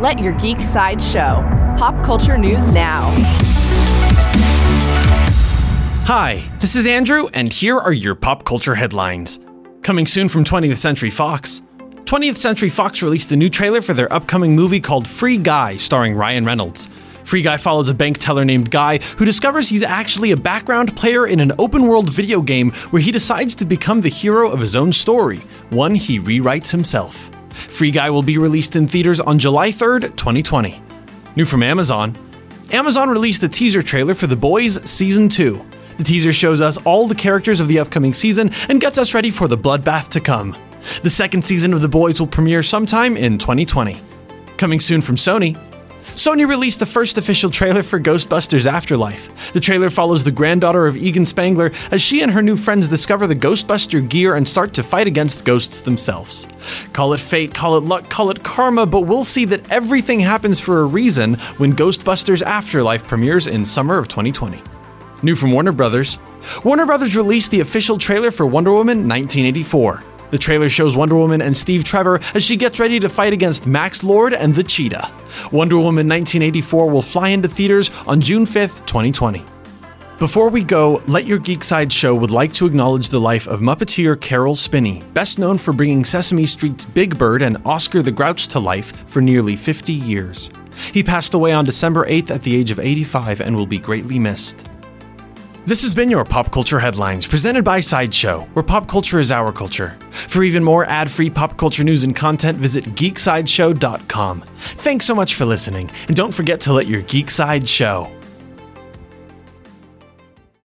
Let your geek side show. Pop culture news now. Hi, this is Andrew, and here are your pop culture headlines. Coming soon from 20th Century Fox. 20th Century Fox released a new trailer for their upcoming movie called Free Guy, starring Ryan Reynolds. Free Guy follows a bank teller named Guy who discovers he's actually a background player in an open world video game where he decides to become the hero of his own story, one he rewrites himself. Free Guy will be released in theaters on July 3rd, 2020. New from Amazon Amazon released a teaser trailer for The Boys Season 2. The teaser shows us all the characters of the upcoming season and gets us ready for the bloodbath to come. The second season of The Boys will premiere sometime in 2020. Coming soon from Sony, Sony released the first official trailer for Ghostbusters Afterlife. The trailer follows the granddaughter of Egon Spengler as she and her new friends discover the Ghostbuster gear and start to fight against ghosts themselves. Call it fate, call it luck, call it karma, but we'll see that everything happens for a reason when Ghostbusters Afterlife premieres in summer of 2020. New from Warner Brothers Warner Brothers released the official trailer for Wonder Woman 1984. The trailer shows Wonder Woman and Steve Trevor as she gets ready to fight against Max Lord and the Cheetah. Wonder Woman 1984 will fly into theaters on June 5th, 2020. Before we go, Let Your Geek Side Show would like to acknowledge the life of Muppeteer Caroll Spinney, best known for bringing Sesame Street's Big Bird and Oscar the Grouch to life for nearly 50 years. He passed away on December 8th at the age of 85 and will be greatly missed. This has been your Pop Culture Headlines, presented by Sideshow, where pop culture is our culture. For even more ad free pop culture news and content, visit geeksideshow.com. Thanks so much for listening, and don't forget to let your geek side show.